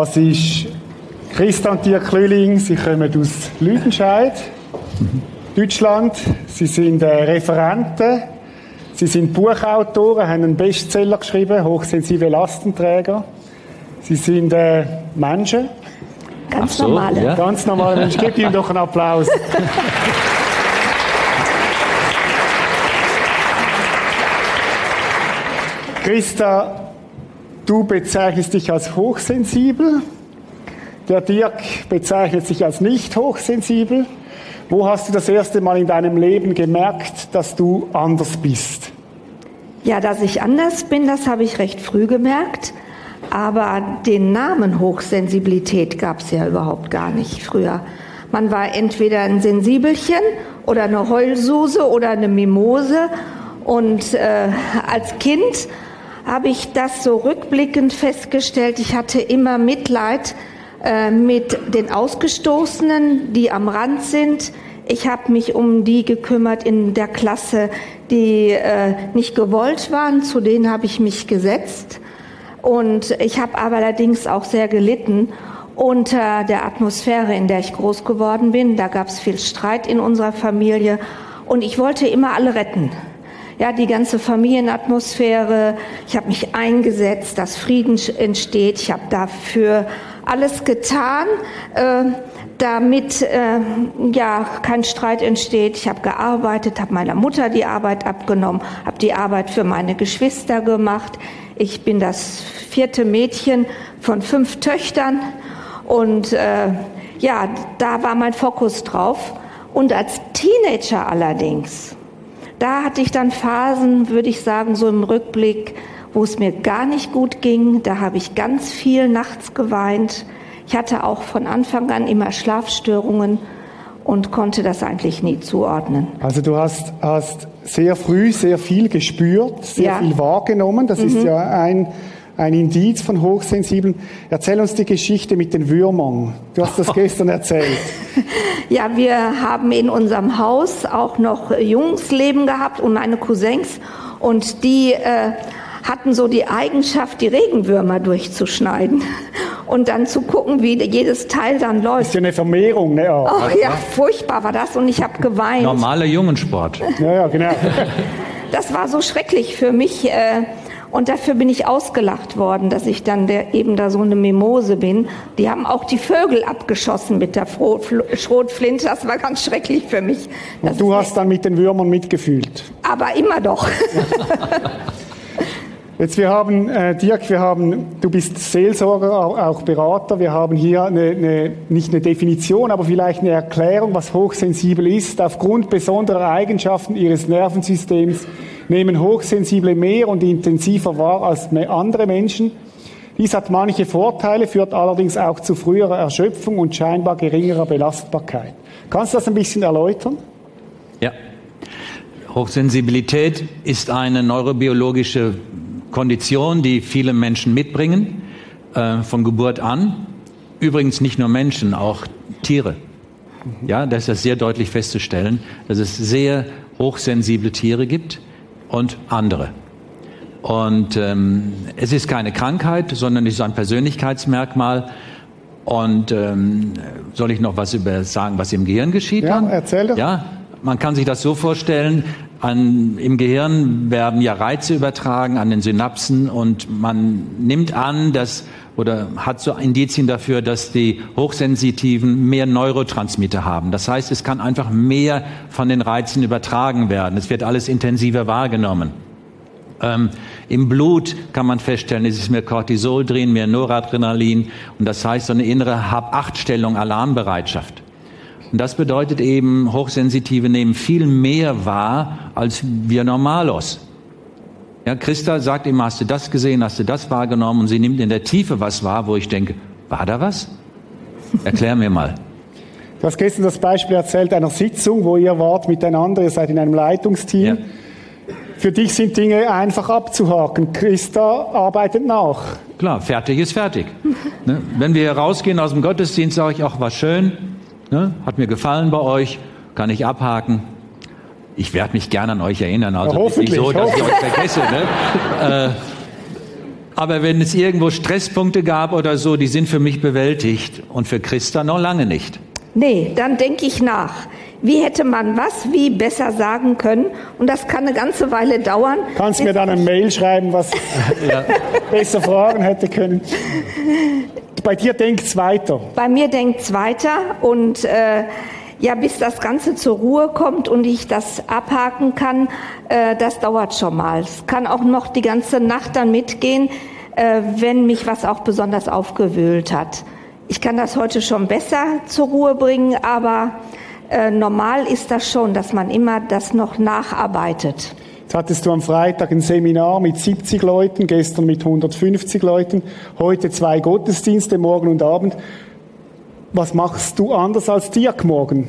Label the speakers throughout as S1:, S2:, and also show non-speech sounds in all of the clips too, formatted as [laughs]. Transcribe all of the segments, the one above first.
S1: Das ist Christa und Dirk. Sie kommen aus Lüdenscheid, Deutschland. Sie sind äh, Referenten. Sie sind Buchautoren, haben einen Bestseller geschrieben, hochsensible Lastenträger. Sie sind äh, Menschen.
S2: Ganz so, normale.
S1: Ja? Ganz normale Menschen. Gebt ihnen doch einen Applaus. [laughs] Christa, du bezeichnest dich als hochsensibel. Der Dirk bezeichnet sich als nicht hochsensibel. Wo hast du das erste Mal in deinem Leben gemerkt, dass du anders bist?
S2: Ja, dass ich anders bin, das habe ich recht früh gemerkt. Aber den Namen Hochsensibilität gab es ja überhaupt gar nicht früher. Man war entweder ein Sensibelchen oder eine Heulsuse oder eine Mimose. Und äh, als Kind habe ich das so rückblickend festgestellt. Ich hatte immer Mitleid äh, mit den Ausgestoßenen, die am Rand sind. Ich habe mich um die gekümmert in der Klasse, die äh, nicht gewollt waren. Zu denen habe ich mich gesetzt. Und ich habe aber allerdings auch sehr gelitten unter der Atmosphäre, in der ich groß geworden bin. Da gab es viel Streit in unserer Familie. Und ich wollte immer alle retten ja, die ganze Familienatmosphäre. Ich habe mich eingesetzt, dass Frieden entsteht. Ich habe dafür alles getan, äh, damit äh, ja kein Streit entsteht. Ich habe gearbeitet, habe meiner Mutter die Arbeit abgenommen, habe die Arbeit für meine Geschwister gemacht. Ich bin das vierte Mädchen von fünf Töchtern und äh, ja, da war mein Fokus drauf. Und als Teenager allerdings, da hatte ich dann Phasen, würde ich sagen, so im Rückblick, wo es mir gar nicht gut ging. Da habe ich ganz viel nachts geweint. Ich hatte auch von Anfang an immer Schlafstörungen und konnte das eigentlich nie zuordnen.
S1: Also du hast, hast sehr früh sehr viel gespürt, sehr ja. viel wahrgenommen. Das mhm. ist ja ein, ein Indiz von Hochsensiblen. Erzähl uns die Geschichte mit den Würmern. Du hast das [laughs] gestern erzählt.
S2: Ja, wir haben in unserem Haus auch noch Jungsleben gehabt und meine Cousins und die äh, hatten so die Eigenschaft, die Regenwürmer durchzuschneiden [laughs] und dann zu gucken, wie jedes Teil dann läuft. Das
S1: ist ja eine Vermehrung, ne?
S2: Ach ja, furchtbar war das und ich habe geweint.
S3: Normaler Jungensport.
S1: Ja, ja, genau. [laughs]
S2: Das war so schrecklich für mich. Äh, und dafür bin ich ausgelacht worden, dass ich dann der, eben da so eine Mimose bin. Die haben auch die Vögel abgeschossen mit der Schrotflinte. Das war ganz schrecklich für mich.
S1: Und du hast dann mit den Würmern mitgefühlt.
S2: Aber immer doch. [laughs]
S1: Jetzt wir haben, äh, Dirk, wir haben, du bist Seelsorger, auch Berater. Wir haben hier eine, eine, nicht eine Definition, aber vielleicht eine Erklärung, was hochsensibel ist. Aufgrund besonderer Eigenschaften ihres Nervensystems nehmen Hochsensible mehr und intensiver wahr als andere Menschen. Dies hat manche Vorteile, führt allerdings auch zu früherer Erschöpfung und scheinbar geringerer Belastbarkeit. Kannst du das ein bisschen erläutern?
S3: Ja. Hochsensibilität ist eine neurobiologische Kondition, die viele Menschen mitbringen, äh, von Geburt an. Übrigens nicht nur Menschen, auch Tiere. Ja, das ist sehr deutlich festzustellen, dass es sehr hochsensible Tiere gibt und andere. Und ähm, es ist keine Krankheit, sondern es ist ein Persönlichkeitsmerkmal. Und ähm, soll ich noch was über sagen, was im Gehirn geschieht?
S1: Ja, erzähl doch.
S3: Ja, man kann sich das so vorstellen, an, Im Gehirn werden ja Reize übertragen an den Synapsen und man nimmt an, dass oder hat so Indizien dafür, dass die Hochsensitiven mehr Neurotransmitter haben. Das heißt, es kann einfach mehr von den Reizen übertragen werden. Es wird alles intensiver wahrgenommen. Ähm, Im Blut kann man feststellen, es ist mehr Cortisol drin, mehr Noradrenalin und das heißt so eine innere Hab-Acht-Stellung, Alarmbereitschaft. Und das bedeutet eben, Hochsensitive nehmen viel mehr wahr als wir Normalos. Ja, Christa sagt ihm, hast du das gesehen, hast du das wahrgenommen? Und sie nimmt in der Tiefe was wahr, wo ich denke, war da was? Erklär mir mal.
S1: Du hast gestern das Beispiel erzählt einer Sitzung, wo ihr wart miteinander, ihr seid in einem Leitungsteam. Ja. Für dich sind Dinge einfach abzuhaken. Christa arbeitet nach.
S3: Klar, fertig ist fertig. ne? Wenn wir rausgehen aus dem Gottesdienst, sage ich, auch war schön, Ne? Hat mir gefallen bei euch, kann ich abhaken. Ich werde mich gerne an euch erinnern, also
S1: ja, nicht
S3: so, dass ich euch vergesse. Ne? äh, Aber wenn es irgendwo Stresspunkte gab oder so, die sind für mich bewältigt und für Christa noch lange nicht.
S2: Nee, dann denke ich nach. Wie hätte man was wie besser sagen können? Und das kann eine ganze Weile dauern.
S1: Kannst mir dann eine Mail schreiben, was [laughs] ja. besser fragen hätte können? Bei dir denkt es weiter.
S2: Bei mir denkt es weiter und äh, ja, bis das Ganze zur Ruhe kommt und ich das abhaken kann, äh, das dauert schon mal. Es kann auch noch die ganze Nacht dann mitgehen, äh, wenn mich was auch besonders aufgewühlt hat. Ich kann das heute schon besser zur Ruhe bringen, aber äh, normal ist das schon, dass man immer das noch nacharbeitet.
S1: Jetzt hattest du am Freitag ein Seminar mit 70 Leuten, gestern mit 150 Leuten, heute zwei Gottesdienste, morgen und Abend. Was machst du anders als Dirk morgen?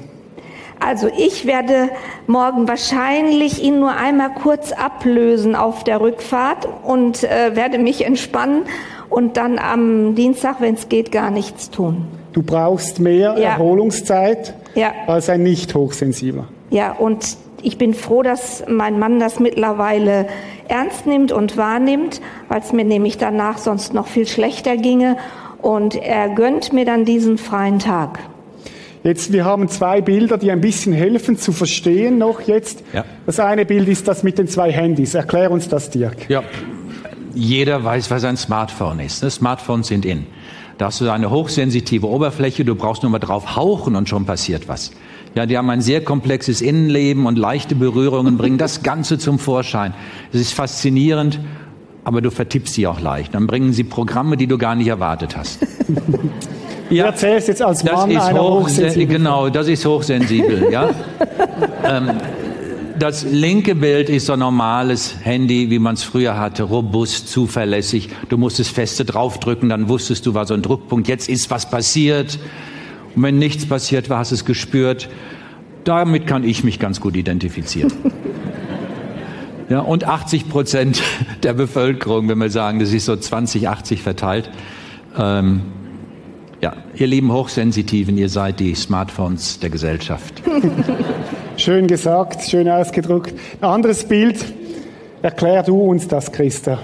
S2: Also ich werde morgen wahrscheinlich ihn nur einmal kurz ablösen auf der Rückfahrt und äh, werde mich entspannen und dann am Dienstag, wenn es geht, gar nichts tun.
S1: Du brauchst mehr ja. Erholungszeit
S2: ja.
S1: als ein nicht hochsensibler.
S2: Ja, und ich bin froh, dass mein Mann das mittlerweile ernst nimmt und wahrnimmt, weil es mir nämlich danach sonst noch viel schlechter ginge. Und er gönnt mir dann diesen freien Tag.
S1: Jetzt, wir haben zwei Bilder, die ein bisschen helfen zu verstehen noch jetzt. Ja. Das eine Bild ist das mit den zwei Handys. Erklär uns das, Dirk.
S3: Ja, jeder weiß, was ein Smartphone ist. Ne? Smartphones sind in. Da hast du eine hochsensitive Oberfläche, du brauchst nur mal drauf hauchen und schon passiert was. Ja, die haben ein sehr komplexes Innenleben und leichte Berührungen bringen das [laughs] Ganze zum Vorschein. Es ist faszinierend, aber du vertippst sie auch leicht. Dann bringen sie Programme, die du gar nicht erwartet hast.
S1: Ja, [laughs] du erzählst jetzt als Mann
S3: das ist einer hochsensibel. Genau, das ist hochsensibel. ja. [laughs] ähm, das linke Bild ist so ein normales Handy, wie man es früher hatte, robust, zuverlässig. Du musstest feste draufdrücken, dann wusstest du, war so ein Druckpunkt. Jetzt ist was passiert. Und wenn nichts passiert war, hast du es gespürt. Damit kann ich mich ganz gut identifizieren. [laughs] Ja, und 80 Prozent [laughs] der Bevölkerung, wenn wir sagen, das ist so 20, 80 verteilt, ähm, ja, ihr lieben Hochsensitiven, ihr seid die Smartphones der Gesellschaft. [laughs]
S1: schön gesagt, schön ausgedrückt. Ein anderes Bild. Erklär du uns das, Christa.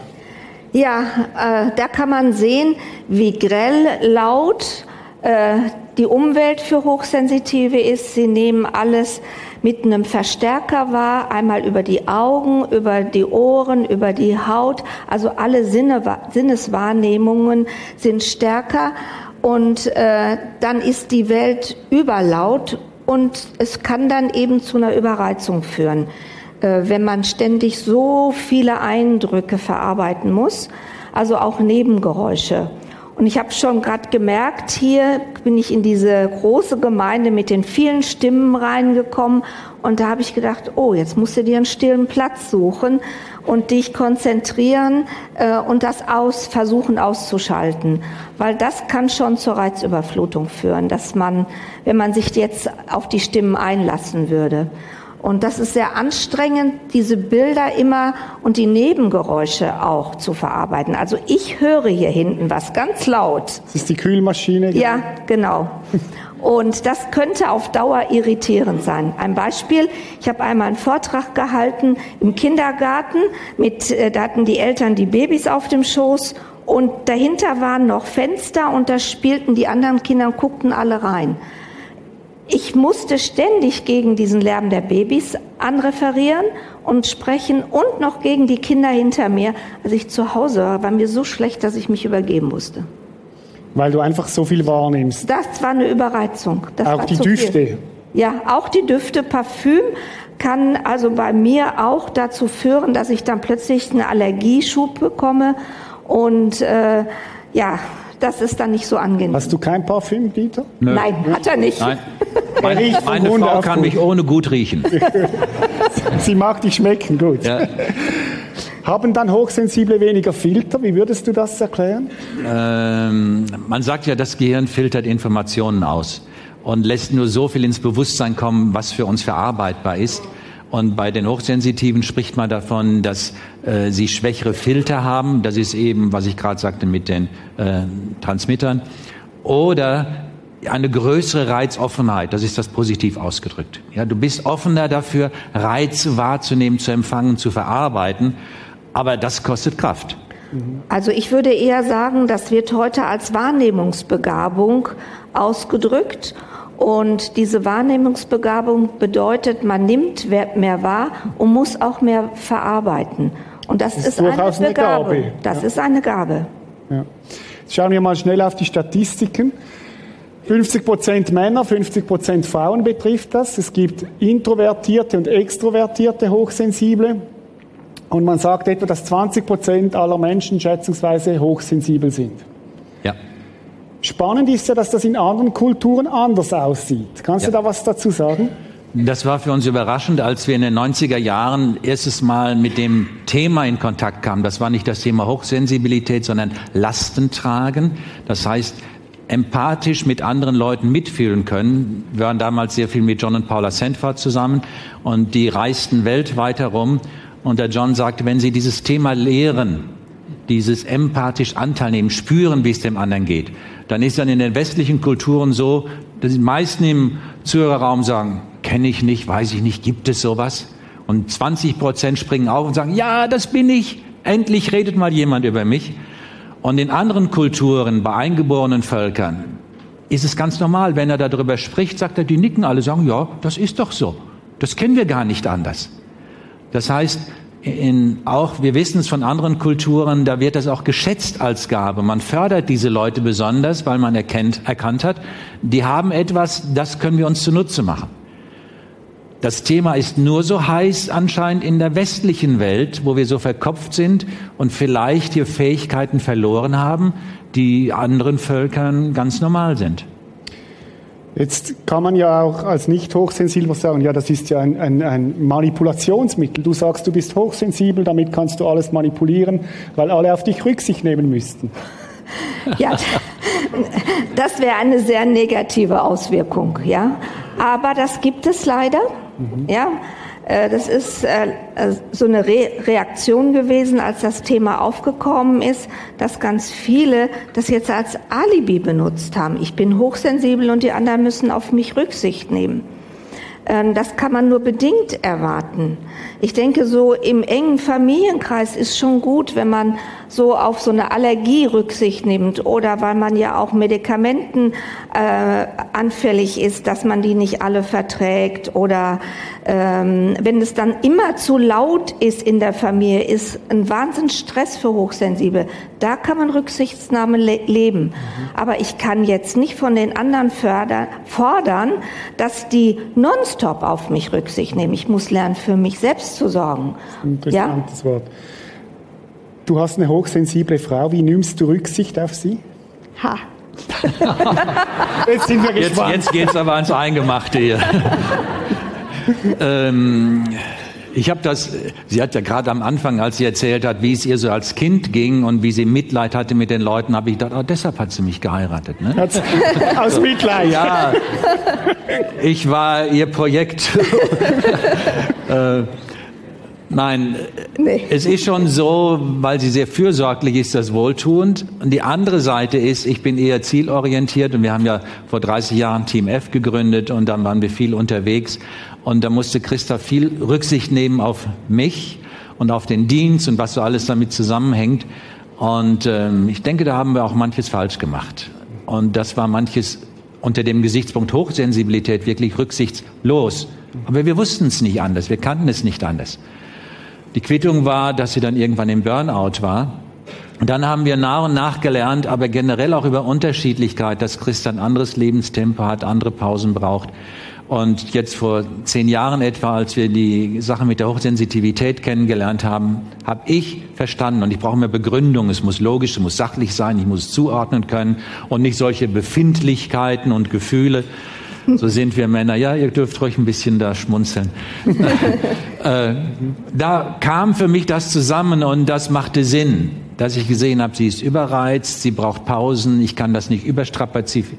S2: Ja, äh, da kann man sehen, wie grell laut äh, die Umwelt für Hochsensitive ist. Sie nehmen alles mit einem Verstärker wahr, einmal über die Augen, über die Ohren, über die Haut. Also alle Sinne, Sinneswahrnehmungen sind stärker und äh, dann ist die Welt überlaut und es kann dann eben zu einer Überreizung führen, äh, wenn man ständig so viele Eindrücke verarbeiten muss, also auch Nebengeräusche. Und ich habe schon gerade gemerkt, hier bin ich in diese große Gemeinde mit den vielen Stimmen reingekommen und da habe ich gedacht, oh, jetzt musst du dir einen stillen Platz suchen und dich konzentrieren äh, und das aus versuchen auszuschalten, weil das kann schon zur Reizüberflutung führen, dass man, wenn man sich jetzt auf die Stimmen einlassen würde. Und das ist sehr anstrengend, diese Bilder immer und die Nebengeräusche auch zu verarbeiten. Also ich höre hier hinten was ganz laut.
S1: Das ist die Kühlmaschine.
S2: Ja, genau. Und das könnte auf Dauer irritierend sein. Ein Beispiel, ich habe einmal einen Vortrag gehalten im Kindergarten, mit, äh, da hatten die Eltern die Babys auf dem Schoß und dahinter waren noch Fenster und da spielten die anderen Kinder und guckten alle rein. Ich musste ständig gegen diesen Lärm der Babys anreferieren und sprechen und noch gegen die Kinder hinter mir. Als ich zu Hause war, war mir so schlecht, dass ich mich übergeben musste.
S1: Weil du einfach so viel wahrnimmst.
S2: Das war eine Überreizung. Das
S1: auch die Düfte. Viel.
S2: Ja, auch die Düfte. Parfüm kann also bei mir auch dazu führen, dass ich dann plötzlich einen Allergieschub bekomme und äh, ja, das ist dann nicht so angenehm.
S1: Hast du kein Parfüm, Dieter?
S2: Nö. Nein, hat er nicht. Nein. [laughs]
S3: Meine, meine Frau kann mich ohne gut riechen. [laughs]
S1: Sie mag dich schmecken, gut. Ja. Haben dann Hochsensible weniger Filter? Wie würdest du das erklären?
S3: Ähm, man sagt ja, das Gehirn filtert Informationen aus und lässt nur so viel ins Bewusstsein kommen, was für uns verarbeitbar ist. Und bei den Hochsensitiven spricht man davon, dass äh, sie schwächere Filter haben. Das ist eben, was ich gerade sagte mit den äh, Transmittern. Oder eine größere Reizoffenheit, das ist das positiv ausgedrückt. Ja, du bist offener dafür, Reize wahrzunehmen, zu empfangen, zu verarbeiten, aber das kostet Kraft.
S2: Also ich würde eher sagen, das wird heute als Wahrnehmungsbegabung ausgedrückt. Und diese Wahrnehmungsbegabung bedeutet, man nimmt mehr wahr und muss auch mehr verarbeiten. Und das, das ist, ist eine Begabung. Eine Gabe. Das ja. ist eine Gabe.
S1: Ja. Jetzt schauen wir mal schnell auf die Statistiken. 50 Prozent Männer, 50 Prozent Frauen betrifft das. Es gibt introvertierte und extrovertierte Hochsensible. Und man sagt etwa, dass 20 Prozent aller Menschen schätzungsweise hochsensibel sind. Spannend ist ja, dass das in anderen Kulturen anders aussieht. Kannst ja. du da was dazu sagen?
S3: Das war für uns überraschend, als wir in den 90er Jahren erstes Mal mit dem Thema in Kontakt kamen. Das war nicht das Thema Hochsensibilität, sondern Lastentragen. Das heißt, empathisch mit anderen Leuten mitfühlen können. Wir waren damals sehr viel mit John und Paula Sandford zusammen und die reisten weltweit herum und der John sagte, wenn Sie dieses Thema lehren, dieses empathisch Anteil nehmen, spüren, wie es dem anderen geht, dann ist dann in den westlichen Kulturen so, dass die meisten im Zuhörerraum sagen, kenne ich nicht, weiß ich nicht, gibt es sowas? Und 20 Prozent springen auf und sagen, ja, das bin ich. Endlich redet mal jemand über mich. Und in anderen Kulturen, bei eingeborenen Völkern, ist es ganz normal, wenn er darüber spricht, sagt er, die nicken alle, sagen, ja, das ist doch so. Das kennen wir gar nicht anders. Das heißt, in, auch, wir wissen es von anderen Kulturen, da wird das auch geschätzt als Gabe. Man fördert diese Leute besonders, weil man erkennt, erkannt hat, die haben etwas, das können wir uns zunutze machen. Das Thema ist nur so heiß anscheinend in der westlichen Welt, wo wir so verkopft sind und vielleicht hier Fähigkeiten verloren haben, die anderen Völkern ganz normal sind.
S1: Jetzt kann man ja auch als nicht hochsensibler sagen, ja, das ist ja ein, ein, ein, Manipulationsmittel. Du sagst, du bist hochsensibel, damit kannst du alles manipulieren, weil alle auf dich Rücksicht nehmen müssten. [laughs]
S2: Ja, das wäre eine sehr negative Auswirkung, ja. Aber das gibt es leider, mhm. ja. Äh, das ist äh, äh, so eine Reaktion gewesen, als das Thema aufgekommen ist, dass ganz viele das jetzt als Alibi benutzt haben. Ich bin hochsensibel und die anderen müssen auf mich Rücksicht nehmen. Ähm, das kann man nur bedingt erwarten. Ich denke, so im engen Familienkreis ist schon gut, wenn man so auf so eine Allergie Rücksicht nimmt oder weil man ja auch Medikamenten äh, anfällig ist, dass man die nicht alle verträgt oder ähm, wenn es dann immer zu laut ist in der Familie, ist ein Wahnsinnsstress für Hochsensible. Da kann man Rücksichtsnahme le leben. Mhm. Aber ich kann jetzt nicht von den anderen fördern, fordern, dass die nonstop auf mich Rücksicht nehmen. Ich muss lernen, für mich selbst zu sorgen.
S1: Interessantes ja? Wort. Du hast eine hochsensible Frau. Wie nimmst du Rücksicht auf sie?
S2: Ha. [laughs]
S3: jetzt sind wir gespannt. Jetzt, jetzt geht's aber ans Eingemachte hier. [laughs] ähm, ich habe das, sie hat ja gerade am Anfang, als sie erzählt hat, wie es ihr so als Kind ging und wie sie Mitleid hatte mit den Leuten, habe ich gedacht, oh, deshalb hat sie mich geheiratet. Ne? [laughs]
S1: Aus Mitleid.
S3: Ja, ich war ihr Projekt. [laughs] äh, Nein, nee. es ist schon so, weil sie sehr fürsorglich ist, das wohltuend. Und die andere Seite ist, ich bin eher zielorientiert und wir haben ja vor 30 Jahren Team F gegründet und dann waren wir viel unterwegs und da musste Christa viel Rücksicht nehmen auf mich und auf den Dienst und was so alles damit zusammenhängt. Und ähm, ich denke, da haben wir auch manches falsch gemacht. Und das war manches unter dem Gesichtspunkt Hochsensibilität wirklich rücksichtslos. Aber wir wussten es nicht anders, wir kannten es nicht anders. Die Quittung war, dass sie dann irgendwann im Burnout war. Und dann haben wir nach und nach gelernt, aber generell auch über Unterschiedlichkeit, dass Christ ein anderes Lebenstempo hat, andere Pausen braucht. Und jetzt vor zehn Jahren etwa, als wir die Sache mit der Hochsensitivität kennengelernt haben, habe ich verstanden, und ich brauche mehr Begründung, es muss logisch, es muss sachlich sein, ich muss es zuordnen können und nicht solche Befindlichkeiten und Gefühle. So sind wir Männer. Ja, ihr dürft ruhig ein bisschen da schmunzeln. [laughs] äh, da kam für mich das zusammen und das machte Sinn, dass ich gesehen habe, sie ist überreizt, sie braucht Pausen, ich kann das nicht überstrapazieren.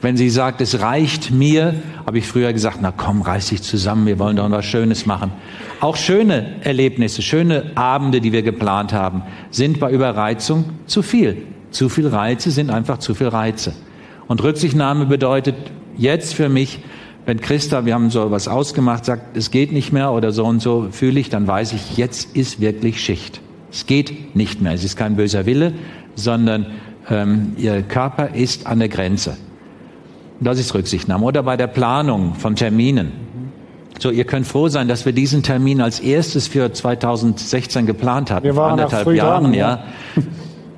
S3: Wenn sie sagt, es reicht mir, habe ich früher gesagt, na komm, reiß dich zusammen, wir wollen doch was Schönes machen. Auch schöne Erlebnisse, schöne Abende, die wir geplant haben, sind bei Überreizung zu viel. Zu viel Reize sind einfach zu viel Reize. Und Rücksichtnahme bedeutet jetzt für mich, wenn Christa, wir haben so was ausgemacht, sagt, es geht nicht mehr oder so und so fühle ich, dann weiß ich, jetzt ist wirklich Schicht. Es geht nicht mehr. Es ist kein böser Wille, sondern ähm, ihr Körper ist an der Grenze. Das ist Rücksichtnahme. Oder bei der Planung von Terminen. So, ihr könnt froh sein, dass wir diesen Termin als erstes für 2016 geplant hatten.
S1: Wir waren
S3: vor
S1: anderthalb Jahren, dran,
S3: ja.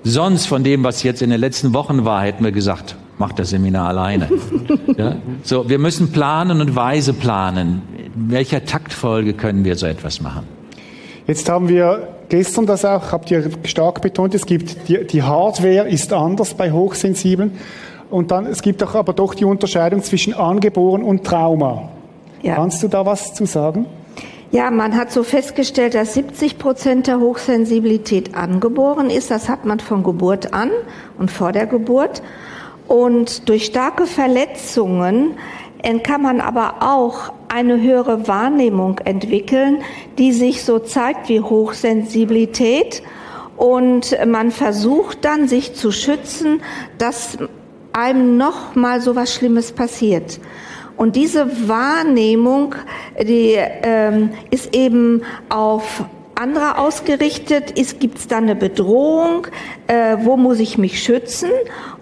S3: Sonst von dem, was jetzt in den letzten Wochen war, hätten wir gesagt, macht das Seminar alleine. [laughs] ja? So, wir müssen planen und weise planen. In welcher Taktfolge können wir so etwas machen?
S1: Jetzt haben wir gestern das auch, habt ihr stark betont, es gibt die, die Hardware ist anders bei Hochsensiblen. Und dann, es gibt auch aber doch die Unterscheidung zwischen angeboren und Trauma. Ja. Kannst du da was zu sagen?
S2: Ja, man hat so festgestellt, dass 70 Prozent der Hochsensibilität angeboren ist. Das hat man von Geburt an und vor der Geburt. Und durch starke Verletzungen kann man aber auch eine höhere Wahrnehmung entwickeln, die sich so zeigt wie Hochsensibilität. Und man versucht dann, sich zu schützen, dass einem noch mal so was Schlimmes passiert. Und diese Wahrnehmung, die ähm, ist eben auf andere ausgerichtet. Gibt es da eine Bedrohung? Äh, wo muss ich mich schützen?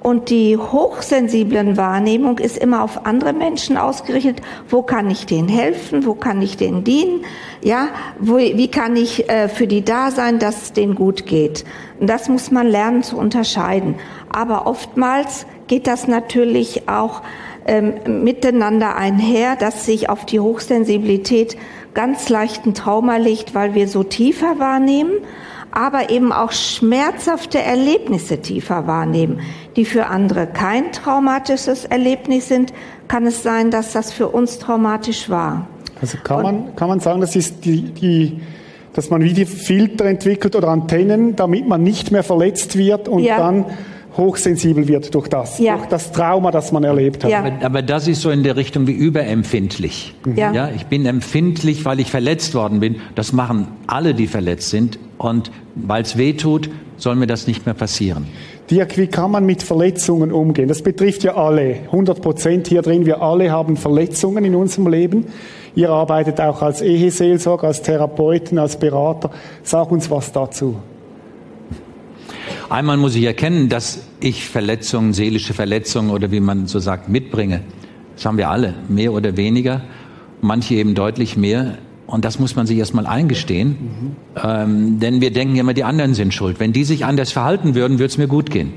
S2: Und die hochsensiblen Wahrnehmung ist immer auf andere Menschen ausgerichtet. Wo kann ich denen helfen? Wo kann ich denen dienen? Ja, wo, wie kann ich äh, für die da sein, dass es denen gut geht? Und das muss man lernen zu unterscheiden. Aber oftmals geht das natürlich auch ähm, miteinander einher, dass sich auf die Hochsensibilität ganz leichten Trauma legt, weil wir so tiefer wahrnehmen, aber eben auch schmerzhafte Erlebnisse tiefer wahrnehmen, die für andere kein traumatisches Erlebnis sind, kann es sein, dass das für uns traumatisch war.
S1: Also kann man, kann man sagen, das ist die, die, dass man wie die Filter entwickelt oder Antennen, damit man nicht mehr verletzt wird und ja. dann hochsensibel wird durch das, ja. durch das Trauma, das man erlebt hat.
S3: Ja. Aber, aber, das ist so in der Richtung wie überempfindlich. Mhm. Ja. ja. Ich bin empfindlich, weil ich verletzt worden bin. Das machen alle, die verletzt sind. Und weil es weh tut, soll mir das nicht mehr passieren.
S1: Dirk, wie kann man mit Verletzungen umgehen? Das betrifft ja alle. 100 Prozent hier drin. Wir alle haben Verletzungen in unserem Leben. Ihr arbeitet auch als Eheseelsorger, als Therapeuten, als Berater. Sag uns was dazu.
S3: Einmal muss ich erkennen, dass ich Verletzungen, seelische Verletzungen oder wie man so sagt, mitbringe. Das haben wir alle, mehr oder weniger, manche eben deutlich mehr. Und das muss man sich erstmal eingestehen. Mhm. Ähm, denn wir denken immer, die anderen sind schuld. Wenn die sich anders verhalten würden, würde es mir gut gehen.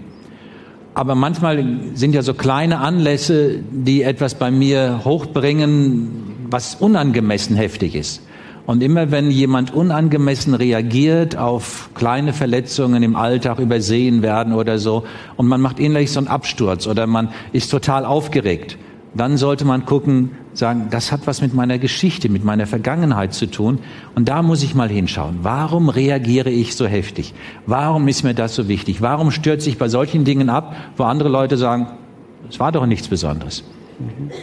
S3: Aber manchmal sind ja so kleine Anlässe, die etwas bei mir hochbringen, was unangemessen heftig ist. Und immer wenn jemand unangemessen reagiert auf kleine Verletzungen im Alltag übersehen werden oder so, und man macht innerlich so einen Absturz oder man ist total aufgeregt, dann sollte man gucken, sagen, das hat was mit meiner Geschichte, mit meiner Vergangenheit zu tun. Und da muss ich mal hinschauen. Warum reagiere ich so heftig? Warum ist mir das so wichtig? Warum stürze ich bei solchen Dingen ab, wo andere Leute sagen, es war doch nichts Besonderes?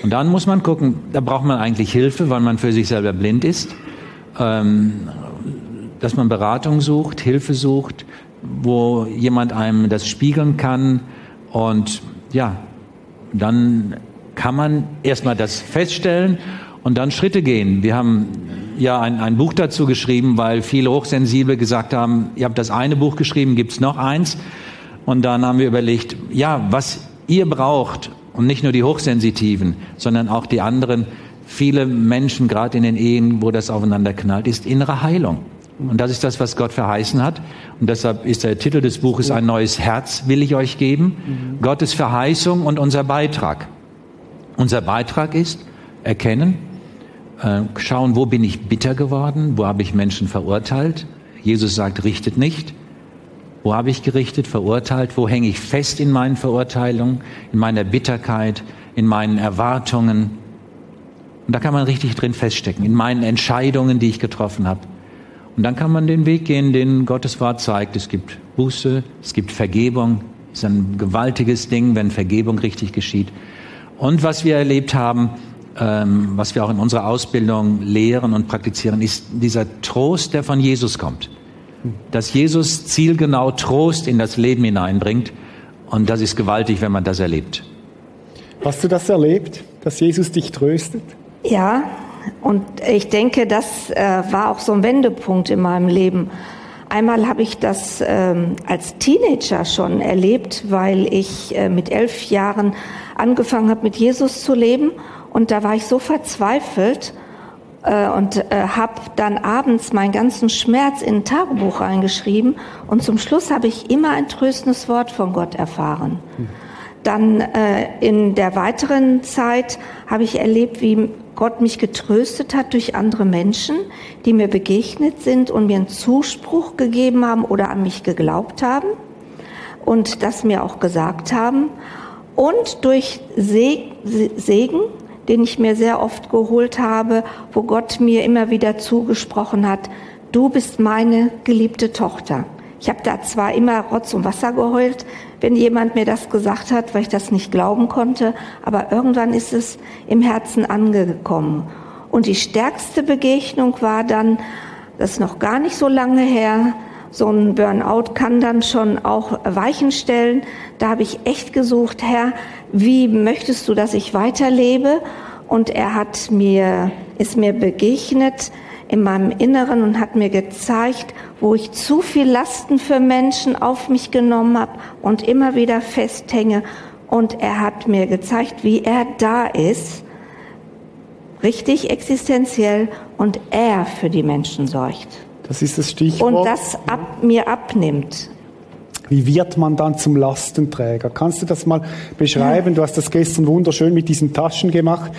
S3: Und dann muss man gucken, da braucht man eigentlich Hilfe, weil man für sich selber blind ist ähm, dass man Beratung sucht, Hilfe sucht, wo jemand einem das spiegeln kann. Und ja, dann kann man erstmal das feststellen und dann Schritte gehen. Wir haben ja ein, ein Buch dazu geschrieben, weil viele Hochsensible gesagt haben, ihr habt das eine Buch geschrieben, gibt's noch eins? Und dann haben wir überlegt, ja, was ihr braucht, und nicht nur die Hochsensitiven, sondern auch die anderen, viele Menschen, gerade in den Ehen, wo das aufeinander knallt, ist innere Heilung. Und das ist das, was Gott verheißen hat. Und deshalb ist der Titel des Buches Ein neues Herz will ich euch geben. Mhm. Gottes Verheißung und unser Beitrag. Unser Beitrag ist erkennen, äh, schauen, wo bin ich bitter geworden, wo habe ich Menschen verurteilt. Jesus sagt, richtet nicht. Wo habe ich gerichtet, verurteilt? Wo hänge ich fest in meinen Verurteilungen, in meiner Bitterkeit, in meinen Erwartungen? Und da kann man richtig drin feststecken, in meinen Entscheidungen, die ich getroffen habe. Und dann kann man den Weg gehen, den Gottes Wort zeigt. Es gibt Buße, es gibt Vergebung. Es ist ein gewaltiges Ding, wenn Vergebung richtig geschieht. Und was wir erlebt haben, ähm, was wir auch in unserer Ausbildung lehren und praktizieren, ist dieser Trost, der von Jesus kommt. Dass Jesus zielgenau Trost in das Leben hineinbringt. Und das ist gewaltig, wenn man das erlebt.
S1: Hast du das erlebt, dass Jesus dich tröstet?
S2: Ja, und ich denke, das äh, war auch so ein Wendepunkt in meinem Leben. Einmal habe ich das ähm, als Teenager schon erlebt, weil ich äh, mit elf Jahren angefangen habe, mit Jesus zu leben. Und da war ich so verzweifelt äh, und äh, habe dann abends meinen ganzen Schmerz in ein Tagebuch reingeschrieben. Und zum Schluss habe ich immer ein tröstendes Wort von Gott erfahren. Dann äh, in der weiteren Zeit habe ich erlebt, wie Gott mich getröstet hat durch andere Menschen, die mir begegnet sind und mir einen Zuspruch gegeben haben oder an mich geglaubt haben und das mir auch gesagt haben. Und durch Segen, den ich mir sehr oft geholt habe, wo Gott mir immer wieder zugesprochen hat, du bist meine geliebte Tochter. Ich habe da zwar immer Rotz und Wasser geheult, wenn jemand mir das gesagt hat, weil ich das nicht glauben konnte, aber irgendwann ist es im Herzen angekommen. Und die stärkste Begegnung war dann, das ist noch gar nicht so lange her, so ein Burnout kann dann schon auch Weichen stellen. Da habe ich echt gesucht, Herr, wie möchtest du, dass ich weiterlebe? Und er hat mir, ist mir begegnet in meinem Inneren und hat mir gezeigt, wo ich zu viel Lasten für Menschen auf mich genommen habe und immer wieder festhänge. Und er hat mir gezeigt, wie er da ist, richtig existenziell und er für die Menschen sorgt.
S1: Das ist das Stichwort.
S2: Und das ab, mir abnimmt.
S1: Wie wird man dann zum Lastenträger? Kannst du das mal beschreiben? Du hast das gestern wunderschön mit diesen Taschen gemacht.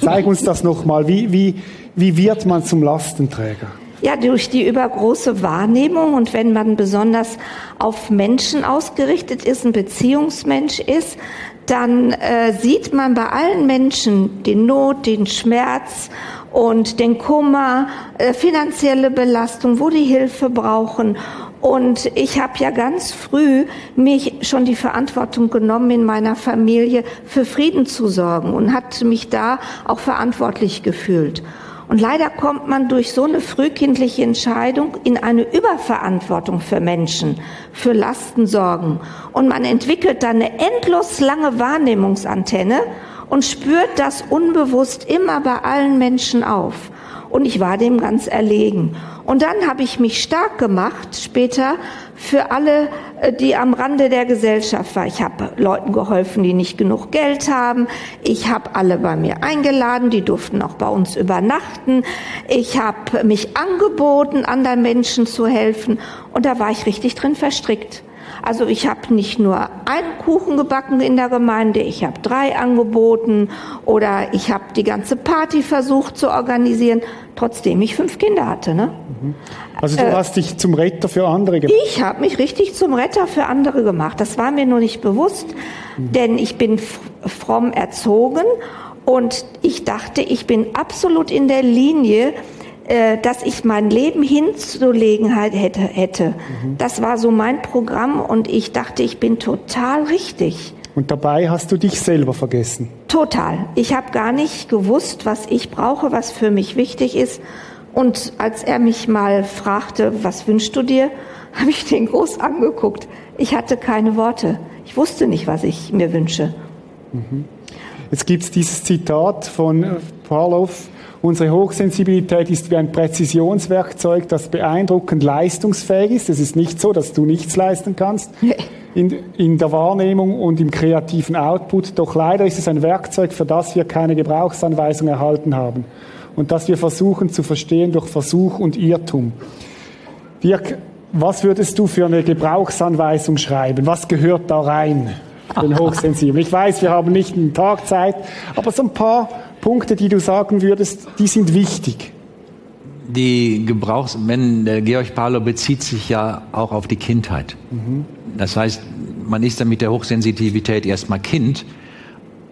S1: Zeig uns das nochmal. Wie, wie, wie wird man zum Lastenträger?
S2: Ja, durch die übergroße Wahrnehmung und wenn man besonders auf Menschen ausgerichtet ist, ein Beziehungsmensch ist, dann äh, sieht man bei allen Menschen den Not, den Schmerz und den Kummer, äh, finanzielle Belastung, wo die Hilfe brauchen. Und ich habe ja ganz früh mich schon die Verantwortung genommen, in meiner Familie für Frieden zu sorgen und hat mich da auch verantwortlich gefühlt. Und leider kommt man durch so eine frühkindliche Entscheidung in eine Überverantwortung für Menschen, für Lastensorgen. Und man entwickelt dann eine endlos lange Wahrnehmungsantenne und spürt das unbewusst immer bei allen Menschen auf. Und ich war dem ganz erlegen. Und dann habe ich mich stark gemacht später für alle, äh, die am Rande der Gesellschaft waren. Ich habe Leuten geholfen, die nicht genug Geld haben. Ich habe alle bei mir eingeladen, die durften auch bei uns übernachten. Ich habe mich angeboten, anderen Menschen zu helfen. Und da war ich richtig drin verstrickt. Also ich habe nicht nur einen Kuchen gebacken in der Gemeinde, ich habe drei angeboten oder ich habe die ganze Party versucht zu organisieren, trotzdem ich fünf Kinder hatte. Ne?
S1: Also du äh, hast dich zum Retter für andere gemacht?
S2: Ich habe mich richtig zum Retter für andere gemacht. Das war mir nur nicht bewusst, mhm. denn ich bin fromm erzogen und ich dachte, ich bin absolut in der Linie, äh, dass ich mein Leben hinzulegen hätte. hätte. Mhm. Das war so mein Programm und ich dachte, ich bin total richtig.
S1: Und dabei hast du dich selber vergessen.
S2: Total. Ich habe gar nicht gewusst, was ich brauche, was für mich wichtig ist. Und als er mich mal fragte, was wünschst du dir, [laughs] habe ich den groß angeguckt. Ich hatte keine Worte. Ich wusste nicht, was ich mir wünsche.
S1: Mhm. Jetzt gibt es dieses Zitat von Parlow, Unsere Hochsensibilität ist wie ein Präzisionswerkzeug, das beeindruckend leistungsfähig ist. Es ist nicht so, dass du nichts leisten kannst in, in der Wahrnehmung und im kreativen Output. Doch leider ist es ein Werkzeug, für das wir keine Gebrauchsanweisung erhalten haben und das wir versuchen zu verstehen durch Versuch und Irrtum. Dirk, was würdest du für eine Gebrauchsanweisung schreiben? Was gehört da rein? Den Hochsensiblen. Ich weiß, wir haben nicht einen Tag Zeit, aber so ein paar Punkte, die du sagen würdest, die sind wichtig?
S3: Die Gebrauchs, wenn der Georg Pahler bezieht sich ja auch auf die Kindheit. Mhm. Das heißt, man ist dann mit der Hochsensitivität erstmal Kind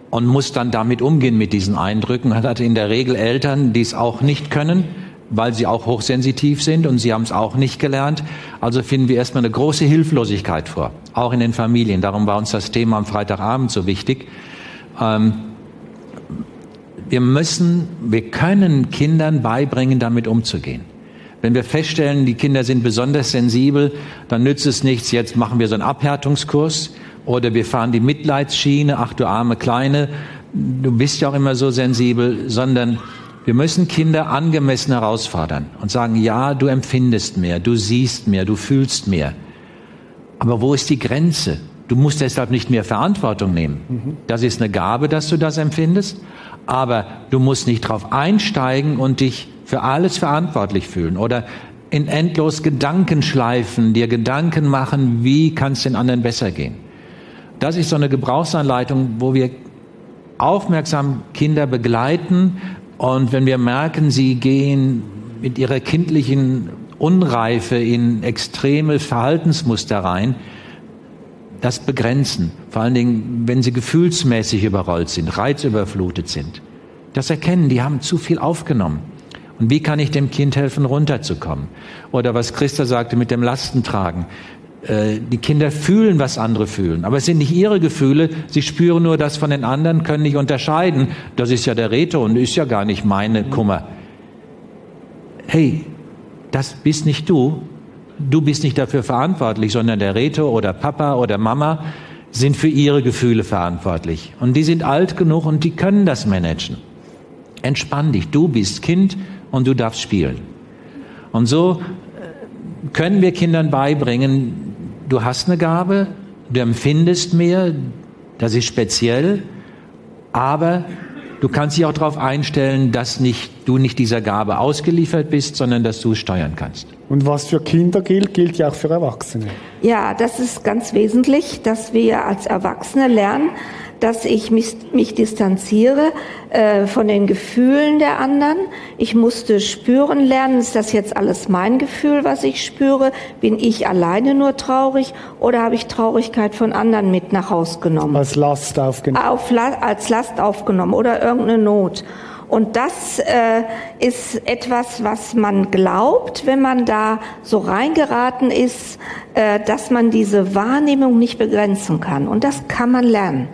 S3: und muss dann damit umgehen mit diesen Eindrücken. Man hat in der Regel Eltern, die es auch nicht können, weil sie auch hochsensitiv sind und sie haben es auch nicht gelernt. Also finden wir erstmal eine große Hilflosigkeit vor, auch in den Familien. Darum war uns das Thema am Freitagabend so wichtig. Ähm, wir müssen, wir können Kindern beibringen, damit umzugehen. Wenn wir feststellen, die Kinder sind besonders sensibel, dann nützt es nichts, jetzt machen wir so einen Abhärtungskurs oder wir fahren die Mitleidsschiene, ach du arme Kleine, du bist ja auch immer so sensibel, sondern Wir müssen Kinder angemessen herausfordern und sagen, ja, du empfindest mehr, du siehst mehr, du fühlst mehr. Aber wo ist die Grenze? Du musst deshalb nicht mehr Verantwortung nehmen. Das ist eine Gabe, dass du das empfindest. Aber du musst nicht darauf einsteigen und dich für alles verantwortlich fühlen oder in endlos Gedanken schleifen, dir Gedanken machen, wie kann es den anderen besser gehen. Das ist so eine Gebrauchsanleitung, wo wir aufmerksam Kinder begleiten und wenn wir merken, sie gehen mit ihrer kindlichen Unreife in extreme Verhaltensmuster rein, das begrenzen. Vor allen Dingen, wenn sie gefühlsmäßig überrollt sind, reizüberflutet sind. Das erkennen, die haben zu viel aufgenommen. Und wie kann ich dem Kind helfen, runterzukommen? Oder was Christa sagte mit dem Lastentragen. Äh, die Kinder fühlen, was andere fühlen. Aber es sind nicht ihre Gefühle. Sie spüren nur das von den anderen, können nicht unterscheiden. Das ist ja der Reto und ist ja gar nicht meine Kummer. Hey, das bist nicht du. Du bist nicht dafür verantwortlich, sondern der Reto oder Papa oder Mama sind für ihre Gefühle verantwortlich. Und die sind alt genug und die können das managen. Entspann dich. Du bist Kind und du darfst spielen. Und so äh, können wir Kindern beibringen, du hast eine Gabe, du empfindest mehr, das ist speziell, aber du kannst dich auch darauf einstellen, dass nicht, du nicht dieser Gabe ausgeliefert bist, sondern dass du es steuern kannst.
S1: Und was für Kinder gilt, gilt ja auch für Erwachsene.
S2: Ja, das ist ganz wesentlich, dass wir als Erwachsene lernen, dass ich mich, mich distanziere äh, von den Gefühlen der anderen. Ich musste spüren lernen, ist das jetzt alles mein Gefühl, was ich spüre? Bin ich alleine nur traurig oder habe ich Traurigkeit von anderen mit nach Haus genommen?
S1: Als Last aufgenommen.
S2: Auf, als Last aufgenommen oder irgendeine Not. Und das äh, ist etwas, was man glaubt, wenn man da so reingeraten ist, äh, dass man diese Wahrnehmung nicht begrenzen kann. Und das kann man lernen.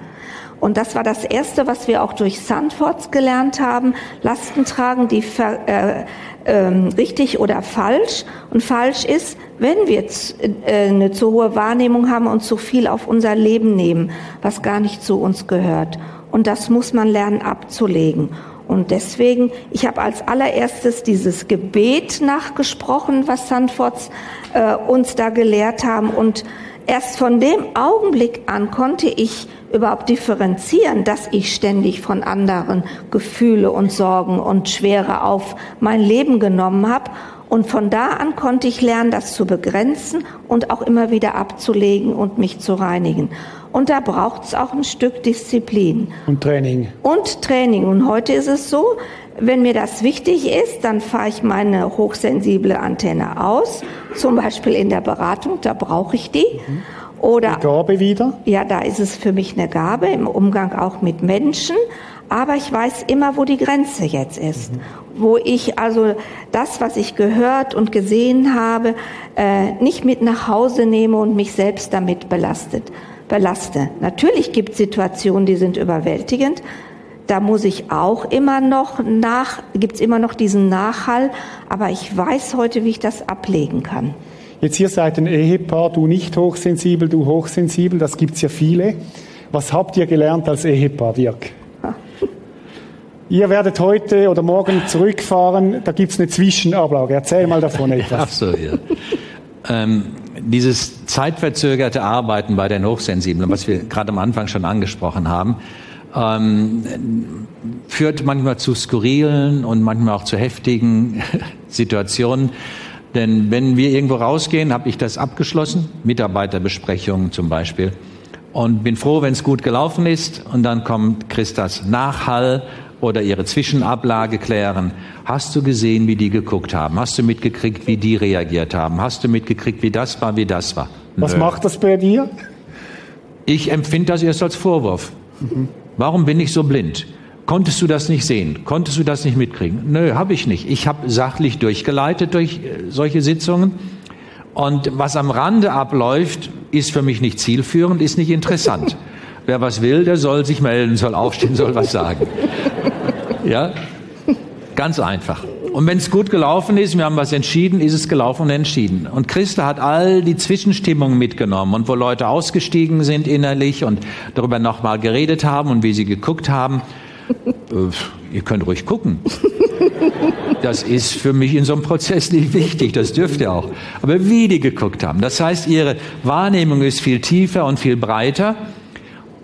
S2: Und das war das Erste, was wir auch durch Sandforts gelernt haben. Lasten tragen, die äh, äh, richtig oder falsch. Und falsch ist, wenn wir äh, eine zu hohe Wahrnehmung haben und zu viel auf unser Leben nehmen, was gar nicht zu uns gehört. Und das muss man lernen abzulegen. Und deswegen, ich habe als allererstes dieses Gebet nachgesprochen, was Sandforts äh, uns da gelehrt haben. Und erst von dem Augenblick an konnte ich überhaupt differenzieren, dass ich ständig von anderen Gefühle und Sorgen und Schwere auf mein Leben genommen habe. Und von da an konnte ich lernen, das zu begrenzen und auch immer wieder abzulegen und mich zu reinigen. Und da braucht es auch ein Stück Disziplin.
S1: Und Training.
S2: Und Training. Und heute ist es so, wenn mir das wichtig ist, dann fahre ich meine hochsensible Antenne aus, zum Beispiel in der Beratung, da brauche ich die. Mhm. Oder,
S1: die Gabe wieder?
S2: Ja, da ist es für mich eine Gabe im Umgang auch mit Menschen. Aber ich weiß immer, wo die Grenze jetzt ist. Mhm. Wo ich also das, was ich gehört und gesehen habe, äh, nicht mit nach Hause nehme und mich selbst damit belastet, belaste. Natürlich gibt es Situationen, die sind überwältigend. Da muss ich auch immer noch nach, gibt es immer noch diesen Nachhall. Aber ich weiß heute, wie ich das ablegen kann.
S1: Jetzt hier seid ein Ehepaar, du nicht hochsensibel, du hochsensibel, das gibt's ja viele. Was habt ihr gelernt als Ehepaar, Dirk? [laughs] Ihr werdet heute oder morgen zurückfahren, da gibt's eine Zwischenablage. Erzähl mal davon [laughs] etwas.
S3: Ach so, ja. ähm, dieses zeitverzögerte Arbeiten bei den Hochsensiblen, was wir gerade am Anfang schon angesprochen haben, ähm, führt manchmal zu skurrilen und manchmal auch zu heftigen [laughs] Situationen. Denn wenn wir irgendwo rausgehen, habe ich das abgeschlossen, Mitarbeiterbesprechungen zum Beispiel, und bin froh, wenn es gut gelaufen ist. Und dann kommt Christas Nachhall oder ihre Zwischenablage klären. Hast du gesehen, wie die geguckt haben? Hast du mitgekriegt, wie die reagiert haben? Hast du mitgekriegt, wie das war, wie das war?
S1: Was Nö. macht das bei dir?
S3: Ich empfinde das erst als Vorwurf. Mhm. Warum bin ich so blind? Konntest du das nicht sehen? Konntest du das nicht mitkriegen? Nö, habe ich nicht. Ich habe sachlich durchgeleitet durch äh, solche Sitzungen. Und was am Rande abläuft, ist für mich nicht zielführend, ist nicht interessant. [laughs] Wer was will, der soll sich melden, soll aufstehen, soll was sagen. Ja? Ganz einfach. Und wenn es gut gelaufen ist, wir haben was entschieden, ist es gelaufen und entschieden. Und Christa hat all die Zwischenstimmungen mitgenommen und wo Leute ausgestiegen sind innerlich und darüber nochmal geredet haben und wie sie geguckt haben. äh, ihr könnt ruhig gucken. Das ist für mich in so einem Prozess nicht wichtig, das dürft ihr auch. Aber wie die geguckt haben, das heißt, ihre Wahrnehmung ist viel tiefer und viel breiter.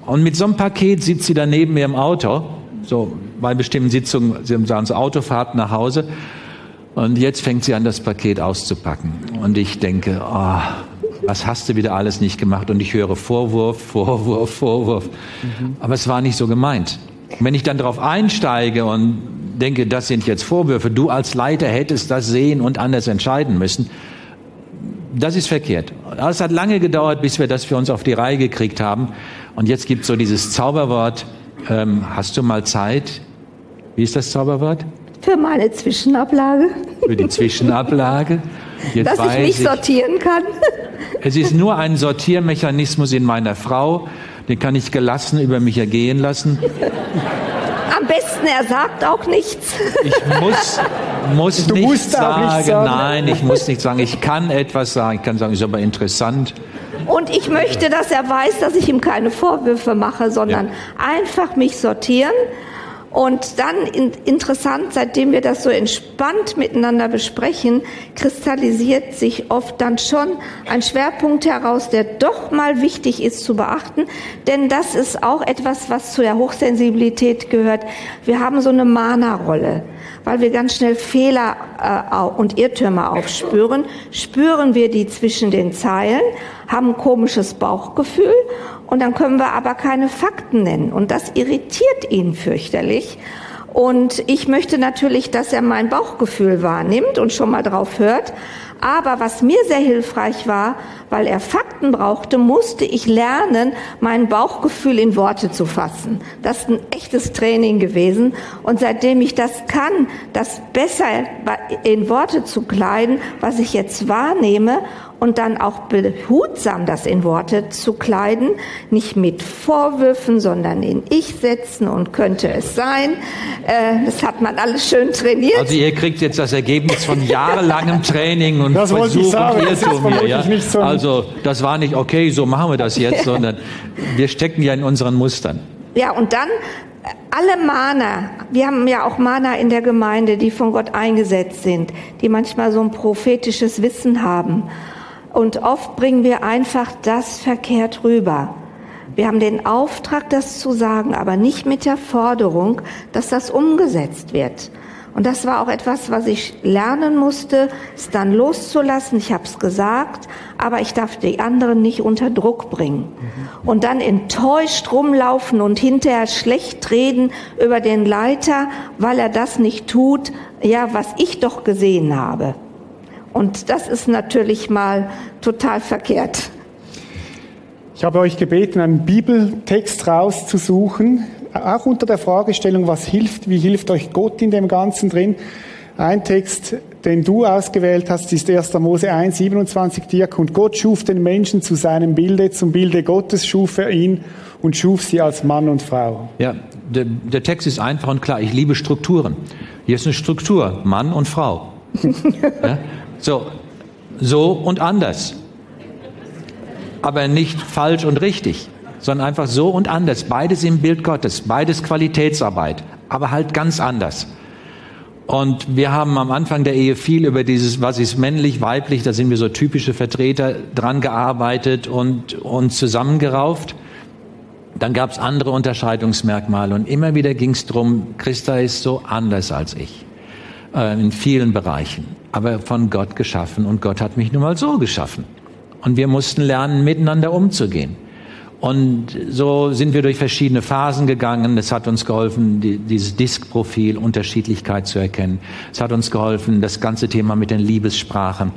S3: Und mit so einem Paket sitzt sie dann neben mir im Auto, so bei bestimmten Sitzungen, sie sagen so Autofahrt nach Hause. Und jetzt fängt sie an, das Paket auszupacken. Und ich denke, oh, was hast du wieder alles nicht gemacht? Und ich höre Vorwurf, Vorwurf, Vorwurf. Mhm. Aber es war nicht so gemeint. Und wenn ich dann darauf einsteige und denke, das sind jetzt Vorwürfe, du als Leiter hättest das sehen und anders entscheiden müssen, das ist verkehrt. Es hat lange gedauert, bis wir das für uns auf die Reihe gekriegt haben. Und jetzt gibt es so dieses Zauberwort, ähm, hast du mal Zeit? Wie ist das Zauberwort?
S2: Für meine Zwischenablage.
S3: Für die Zwischenablage.
S2: Jetzt Dass ich mich ich, sortieren kann.
S3: Es ist nur ein Sortiermechanismus in meiner Frau. Den kann ich gelassen über mich ergehen lassen.
S2: Am besten, er sagt auch nichts.
S3: Ich muss, muss du nichts sagen. Nicht sagen. Nein, ich muss nicht sagen. Ich kann etwas sagen. Ich kann sagen, ist aber interessant.
S2: Und ich möchte, dass er weiß, dass ich ihm keine Vorwürfe mache, sondern ja. einfach mich sortieren und dann in, interessant, seitdem wir das so entspannt miteinander besprechen, kristallisiert sich oft dann schon ein Schwerpunkt heraus, der doch mal wichtig ist zu beachten. Denn das ist auch etwas, was zu der Hochsensibilität gehört. Wir haben so eine Mana-Rolle. Weil wir ganz schnell Fehler äh, und Irrtümer aufspüren, spüren wir die zwischen den Zeilen, haben ein komisches Bauchgefühl und dann können wir aber keine Fakten nennen. Und das irritiert ihn fürchterlich. Und ich möchte natürlich, dass er mein Bauchgefühl wahrnimmt und schon mal drauf hört. Aber was mir sehr hilfreich war, weil er Fakten brauchte, musste ich lernen, mein Bauchgefühl in Worte zu fassen. Das ist ein echtes Training gewesen. Und seitdem ich das kann, das besser in Worte zu kleiden, was ich jetzt wahrnehme und dann auch behutsam das in Worte zu kleiden, nicht mit Vorwürfen, sondern in Ich setzen und könnte es sein. Äh, das hat man alles schön trainiert.
S3: Also ihr kriegt jetzt das Ergebnis von jahrelangem Training und
S1: das Versuch sagen, und
S3: Irrtum hier. Ja? So also das war nicht okay, so machen wir das jetzt, [laughs] sondern wir stecken ja in unseren Mustern.
S2: Ja, und dann alle Mana, wir haben ja auch Mana in der Gemeinde, die von Gott eingesetzt sind, die manchmal so ein prophetisches Wissen haben. Und oft bringen wir einfach das verkehrt rüber. Wir haben den Auftrag, das zu sagen, aber nicht mit der Forderung, dass das umgesetzt wird. Und das war auch etwas, was ich lernen musste, es dann loszulassen. Ich habe es gesagt, aber ich darf die anderen nicht unter Druck bringen. Und dann enttäuscht rumlaufen und hinterher schlecht reden über den Leiter, weil er das nicht tut, ja, was ich doch gesehen habe. Und das ist natürlich mal total verkehrt.
S1: Ich habe euch gebeten, einen Bibeltext rauszusuchen, auch unter der Fragestellung, was hilft, wie hilft euch Gott in dem Ganzen drin. Ein Text, den du ausgewählt hast, ist 1. Mose 1, 27, Dirk. Und Gott schuf den Menschen zu seinem Bilde, zum Bilde Gottes schuf er ihn und schuf sie als Mann und Frau.
S3: Ja, der, der Text ist einfach und klar. Ich liebe Strukturen. Hier ist eine Struktur, Mann und Frau. [laughs] ja? So, so und anders. Aber nicht falsch und richtig, sondern einfach so und anders. Beides im Bild Gottes, beides Qualitätsarbeit, aber halt ganz anders. Und wir haben am Anfang der Ehe viel über dieses, was ist männlich, weiblich, da sind wir so typische Vertreter dran gearbeitet und uns zusammengerauft. Dann gab es andere Unterscheidungsmerkmale und immer wieder ging es darum, Christa ist so anders als ich äh, in vielen Bereichen aber von Gott geschaffen und Gott hat mich nun mal so geschaffen. Und wir mussten lernen, miteinander umzugehen. Und so sind wir durch verschiedene Phasen gegangen. Es hat uns geholfen, die, dieses Diskprofil, Unterschiedlichkeit zu erkennen. Es hat uns geholfen, das ganze Thema mit den Liebessprachen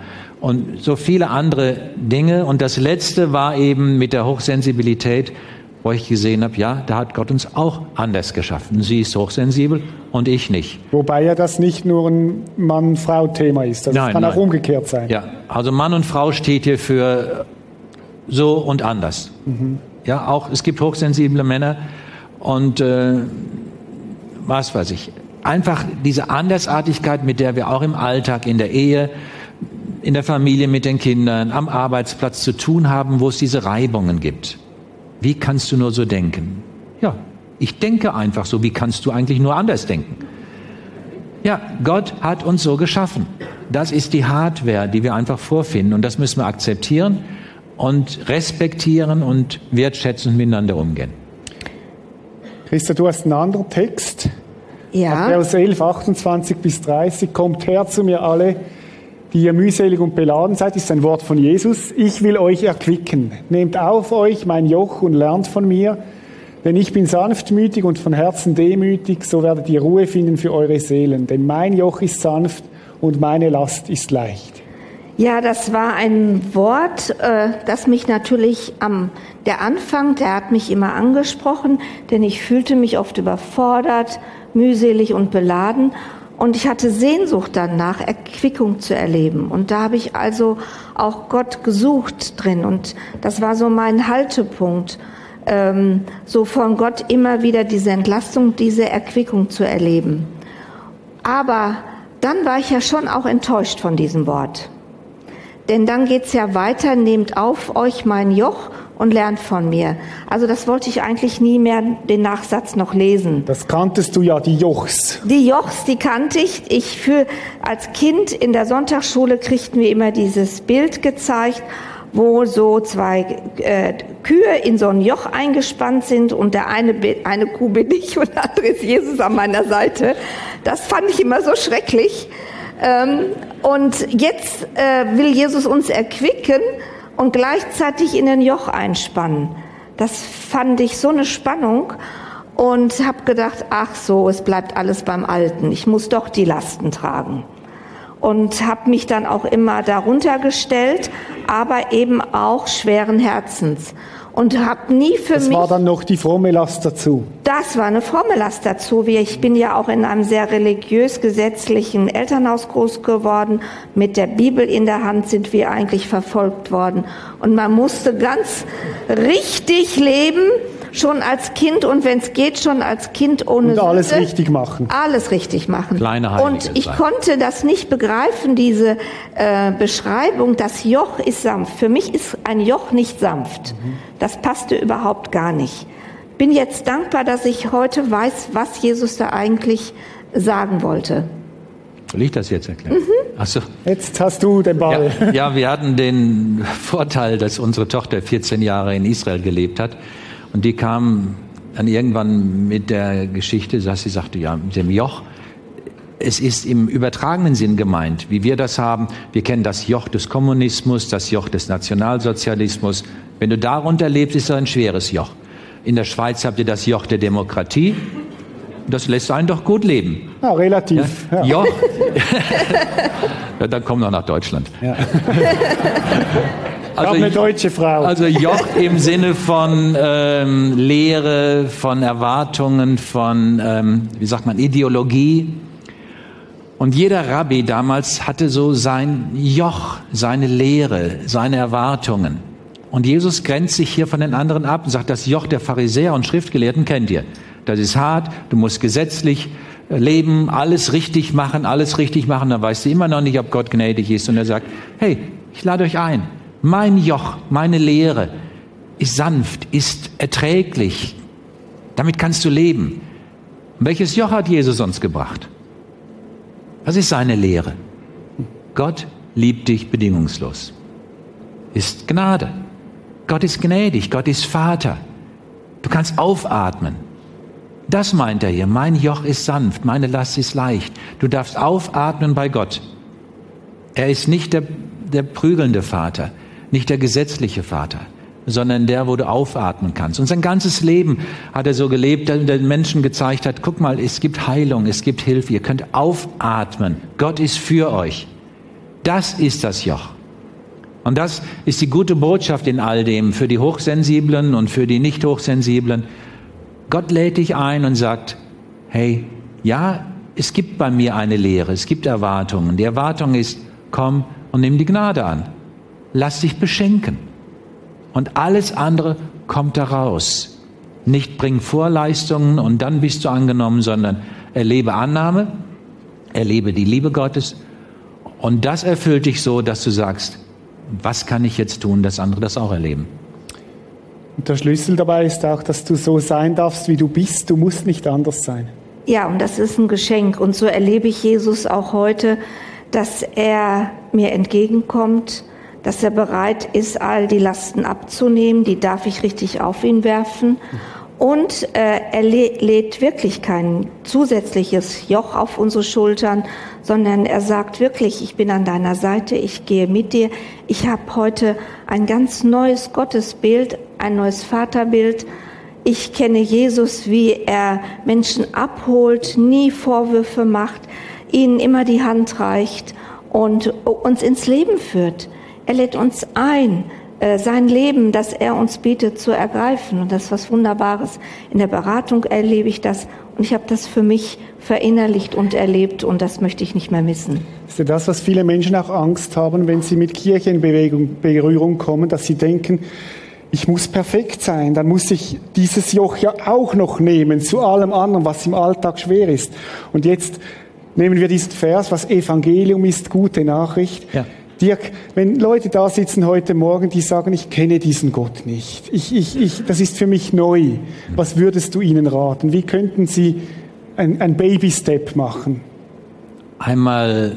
S3: und so viele andere Dinge. Und das Letzte war eben mit der Hochsensibilität, wo ich gesehen habe, ja, da hat Gott uns auch anders geschaffen. Sie ist hochsensibel und ich nicht.
S1: Wobei ja das nicht nur ein Mann-Frau-Thema ist, das nein, kann nein. auch umgekehrt sein.
S3: Ja, also Mann und Frau steht hier für so und anders. Mhm. Ja, auch es gibt hochsensible Männer und äh, was weiß ich. Einfach diese Andersartigkeit, mit der wir auch im Alltag, in der Ehe, in der Familie mit den Kindern, am Arbeitsplatz zu tun haben, wo es diese Reibungen gibt. Wie kannst du nur so denken? Ja, Ich denke einfach so. Wie kannst du eigentlich nur anders denken? Ja, Gott hat uns so geschaffen. Das ist die Hardware, die wir einfach vorfinden. Und das müssen wir akzeptieren und respektieren und wertschätzend miteinander umgehen.
S1: Christa, du hast einen anderen Text.
S2: Ja.
S1: Vers 11, 28 bis 30. Kommt her zu mir alle, die ihr mühselig und beladen seid, ist ein Wort von Jesus. Ich will euch erquicken. Nehmt auf euch mein Joch und lernt von mir, denn ich bin sanftmütig und von Herzen demütig, so werdet ihr Ruhe finden für eure Seelen. Denn mein Joch ist sanft und meine Last ist leicht.
S2: Ja, das war ein Wort, äh, das mich natürlich am der Anfang, der hat mich immer angesprochen, denn ich fühlte mich oft überfordert, mühselig und beladen und ich hatte Sehnsucht danach, Erquickung zu erleben. Und da habe ich also auch Gott gesucht drin und das war so mein Haltepunkt, ähm, so von Gott immer wieder diese Entlastung, diese Erquickung zu erleben. Aber dann war ich ja schon auch enttäuscht von diesem Wort. Denn dann geht's ja weiter, nehmt auf euch mein Joch und lernt von mir. Also das wollte ich eigentlich nie mehr den Nachsatz noch lesen.
S1: Das kanntest du ja, die Jochs.
S2: Die Jochs, die kannte ich. Ich für als Kind in der Sonntagsschule kriegten wir immer dieses Bild gezeigt, wo so zwei äh, Kühe in so ein Joch eingespannt sind und der eine eine Kuh bin ich und der andere ist Jesus an meiner Seite. Das fand ich immer so schrecklich. Ähm, und jetzt äh, will Jesus uns erquicken und gleichzeitig in den Joch einspannen. Das fand ich so eine Spannung und habe gedacht, ach so, es bleibt alles beim Alten. Ich muss doch die Lasten tragen. Und habe mich dann auch immer darunter gestellt, aber eben auch schweren Herzens und habe nie für
S1: das
S2: mich.
S1: Das war dann noch die fromme Last dazu.
S2: Das war eine fromme Last dazu. Ich bin ja auch in einem sehr religiös-gesetzlichen Elternhaus groß geworden. Mit der Bibel in der Hand sind wir eigentlich verfolgt worden. Und man musste ganz richtig leben, schon als Kind und wenn es geht, schon als Kind ohne
S1: Und alles
S2: Sünde.
S1: richtig machen.
S2: Alles richtig machen.
S3: Kleine Heilige
S2: und ich
S3: sein.
S2: konnte das nicht begreifen, diese äh, Beschreibung, das Joch ist sanft. Für mich ist ein Joch nicht sanft. Das passte überhaupt gar nicht. Bin jetzt dankbar, dass ich heute weiß, was Jesus da eigentlich sagen wollte.
S3: Soll ich das jetzt erklären?
S2: Mhm.
S3: Ach so.
S1: Jetzt hast du den Ball.
S3: Ja, ja, wir hatten den Vorteil, dass unsere Tochter 14 Jahre in Israel gelebt hat. Und die kam dann irgendwann mit der Geschichte, dass sie sagte, ja, mit dem Joch, es ist im übertragenen Sinn gemeint, wie wir das haben. Wir kennen das Joch des Kommunismus, das Joch des Nationalsozialismus. Wenn du darunter lebst, ist das ein schweres Joch. In der Schweiz habt ihr das Joch der Demokratie. Das lässt einen doch gut leben.
S1: Ja, relativ.
S3: Ja? Joch. [laughs] ja, dann komm doch nach Deutschland.
S1: Ja. [laughs] Ich habe eine deutsche Frau.
S3: Also Joch im Sinne von ähm, Lehre, von Erwartungen, von, ähm, wie sagt man, Ideologie. Und jeder Rabbi damals hatte so sein Joch, seine Lehre, seine Erwartungen. Und Jesus grenzt sich hier von den anderen ab und sagt, das Joch der Pharisäer und Schriftgelehrten kennt ihr. Das ist hart, du musst gesetzlich leben, alles richtig machen, alles richtig machen, dann weißt du immer noch nicht, ob Gott gnädig ist. Und er sagt, hey, ich lade euch ein. Mein Joch, meine Lehre ist sanft, ist erträglich. Damit kannst du leben. Welches Joch hat Jesus uns gebracht? Was ist seine Lehre? Gott liebt dich bedingungslos. Ist Gnade. Gott ist gnädig. Gott ist Vater. Du kannst aufatmen. Das meint er hier. Mein Joch ist sanft, meine Last ist leicht. Du darfst aufatmen bei Gott. Er ist nicht der, der prügelnde Vater, nicht der gesetzliche Vater, sondern der, wo du aufatmen kannst. Und sein ganzes Leben hat er so gelebt, dass er den Menschen gezeigt hat, guck mal, es gibt Heilung, es gibt Hilfe, ihr könnt aufatmen. Gott ist für euch. Das ist das Joch. Und das ist die gute Botschaft in all dem für die Hochsensiblen und für die Nicht-Hochsensiblen. Gott lädt dich ein und sagt, hey, ja, es gibt bei mir eine Lehre, es gibt Erwartungen. Die Erwartung ist, komm und nimm die Gnade an. Lass dich beschenken. Und alles andere kommt daraus. Nicht bring Vorleistungen und dann bist du angenommen, sondern erlebe Annahme, erlebe die Liebe Gottes. Und das erfüllt dich so, dass du sagst, was kann ich jetzt tun, dass andere das auch erleben?
S1: Und der Schlüssel dabei ist auch, dass du so sein darfst, wie du bist. Du musst nicht anders sein.
S2: Ja, und das ist ein Geschenk. Und so erlebe ich Jesus auch heute, dass er mir entgegenkommt, dass er bereit ist, all die Lasten abzunehmen. Die darf ich richtig auf ihn werfen. Und äh, er lädt wirklich kein zusätzliches Joch auf unsere Schultern, sondern er sagt wirklich, ich bin an deiner Seite, ich gehe mit dir. Ich habe heute ein ganz neues Gottesbild, ein neues Vaterbild. Ich kenne Jesus, wie er Menschen abholt, nie Vorwürfe macht, ihnen immer die Hand reicht und uns ins Leben führt. Er lädt uns ein, äh, sein Leben, das er uns bietet, zu ergreifen. Und das ist was Wunderbares. In der Beratung erlebe ich das und ich habe das für mich verinnerlicht und erlebt und das möchte ich nicht mehr missen.
S1: Das ist ja das, was viele Menschen auch Angst haben, wenn sie mit Kirche in Bewegung, Berührung kommen, dass sie denken, ich muss perfekt sein, dann muss ich dieses Joch ja auch noch nehmen zu allem anderen, was im Alltag schwer ist. Und jetzt nehmen wir diesen Vers, was Evangelium ist, gute Nachricht. Ja. Dirk, wenn Leute da sitzen heute Morgen, die sagen, ich kenne diesen Gott nicht, ich, ich, ich, das ist für mich neu, was würdest du ihnen raten? Wie könnten sie ein, ein Baby-Step machen?
S3: Einmal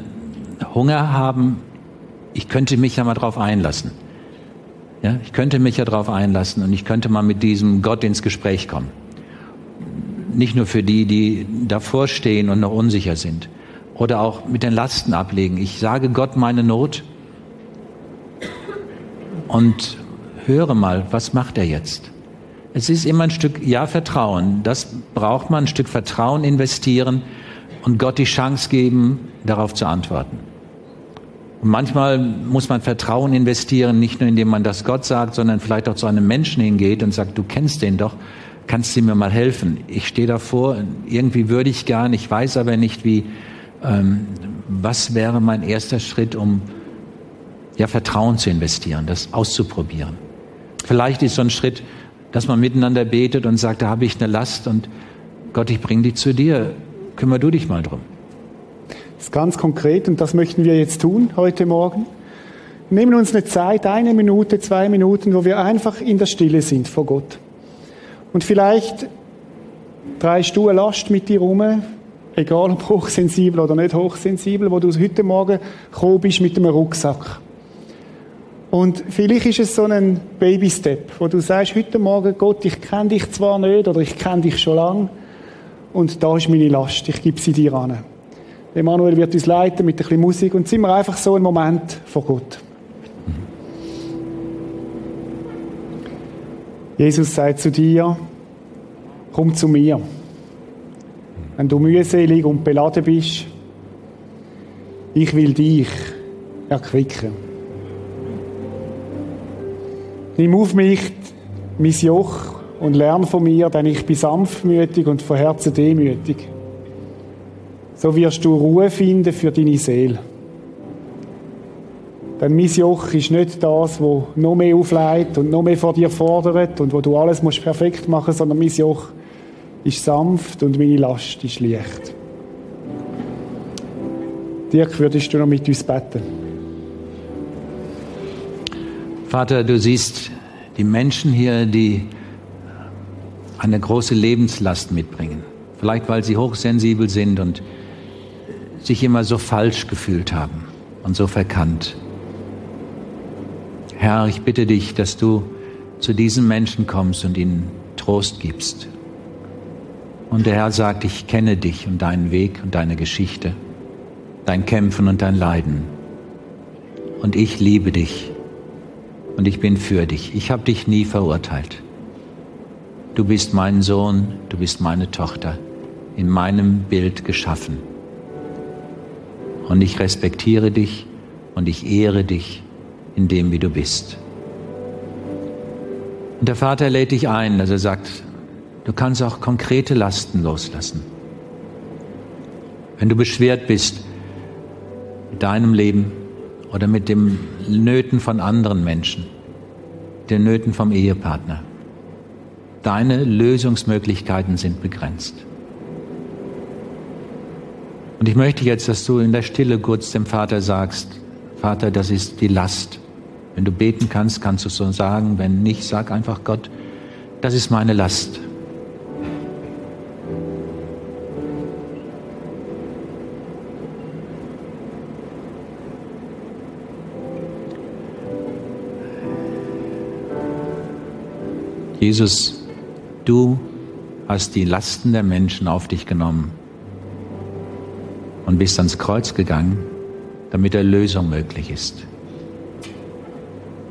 S3: Hunger haben, ich könnte mich ja mal drauf einlassen. Ja, ich könnte mich ja drauf einlassen und ich könnte mal mit diesem Gott ins Gespräch kommen. Nicht nur für die, die davor stehen und noch unsicher sind oder auch mit den Lasten ablegen. Ich sage Gott meine Not und höre mal, was macht er jetzt? Es ist immer ein Stück, ja, Vertrauen. Das braucht man, ein Stück Vertrauen investieren und Gott die Chance geben, darauf zu antworten. Und manchmal muss man Vertrauen investieren, nicht nur indem man das Gott sagt, sondern vielleicht auch zu einem Menschen hingeht und sagt, du kennst den doch, kannst du mir mal helfen? Ich stehe davor, irgendwie würde ich gern, ich weiß aber nicht wie, ähm, was wäre mein erster Schritt, um ja, Vertrauen zu investieren, das auszuprobieren. Vielleicht ist so ein Schritt, dass man miteinander betet und sagt, da habe ich eine Last und Gott, ich bringe die zu dir, kümmer du dich mal drum.
S1: Das ist ganz konkret und das möchten wir jetzt tun heute Morgen. Wir nehmen uns eine Zeit, eine Minute, zwei Minuten, wo wir einfach in der Stille sind vor Gott. Und vielleicht drehst du eine Last mit dir rum, egal ob hochsensibel oder nicht hochsensibel, wo du heute Morgen gekommen bist mit einem Rucksack. Und vielleicht ist es so ein Baby-Step, wo du sagst, heute Morgen, Gott, ich kenne dich zwar nicht oder ich kenne dich schon lange und da ist meine Last, ich gebe sie dir an. Emanuel wird uns leiten mit ein bisschen Musik und sind wir einfach so einen Moment vor Gott. Jesus sagt zu dir, komm zu mir. Wenn du mühselig und beladen bist, ich will dich erquicken. Nimm auf mich mein Joch und lern von mir, denn ich bin sanftmütig und von Herzen demütig. So wirst du Ruhe finden für deine Seele. Denn mein Joch ist nicht das, wo noch mehr aufleitet und noch mehr von dir fordert und wo du alles musst perfekt machen sondern mein Joch ist sanft und meine Last ist leicht. Dirk, würdest du noch mit uns beten?
S3: Vater, du siehst die Menschen hier, die eine große Lebenslast mitbringen. Vielleicht weil sie hochsensibel sind und sich immer so falsch gefühlt haben und so verkannt. Herr, ich bitte dich, dass du zu diesen Menschen kommst und ihnen Trost gibst. Und der Herr sagt, ich kenne dich und deinen Weg und deine Geschichte, dein Kämpfen und dein Leiden. Und ich liebe dich und ich bin für dich. Ich habe dich nie verurteilt. Du bist mein Sohn, du bist meine Tochter, in meinem Bild geschaffen. Und ich respektiere dich und ich ehre dich in dem, wie du bist. Und der Vater lädt dich ein, dass er sagt, du kannst auch konkrete Lasten loslassen. Wenn du beschwert bist mit deinem Leben, oder mit den Nöten von anderen Menschen, den Nöten vom Ehepartner. Deine Lösungsmöglichkeiten sind begrenzt. Und ich möchte jetzt, dass du in der Stille kurz dem Vater sagst, Vater, das ist die Last. Wenn du beten kannst, kannst du es so sagen. Wenn nicht, sag einfach Gott, das ist meine Last. Jesus, du hast die Lasten der Menschen auf dich genommen und bist ans Kreuz gegangen, damit Erlösung möglich ist.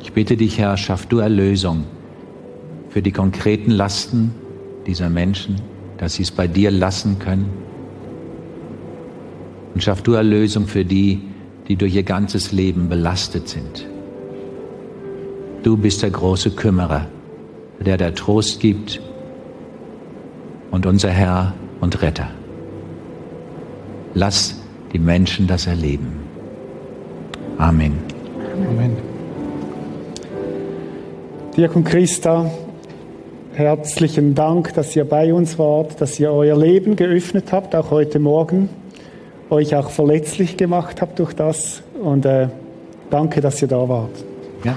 S3: Ich bitte dich, Herr, schaff du Erlösung für die konkreten Lasten dieser Menschen, dass sie es bei dir lassen können. Und schaff du Erlösung für die, die durch ihr ganzes Leben belastet sind. Du bist der große Kümmerer, der der Trost gibt und unser Herr und Retter. Lass die Menschen das erleben. Amen. Amen.
S1: Diakon Christa, herzlichen Dank, dass ihr bei uns wart, dass ihr euer Leben geöffnet habt, auch heute Morgen, euch auch verletzlich gemacht habt durch das und äh, danke, dass ihr da wart. Ja.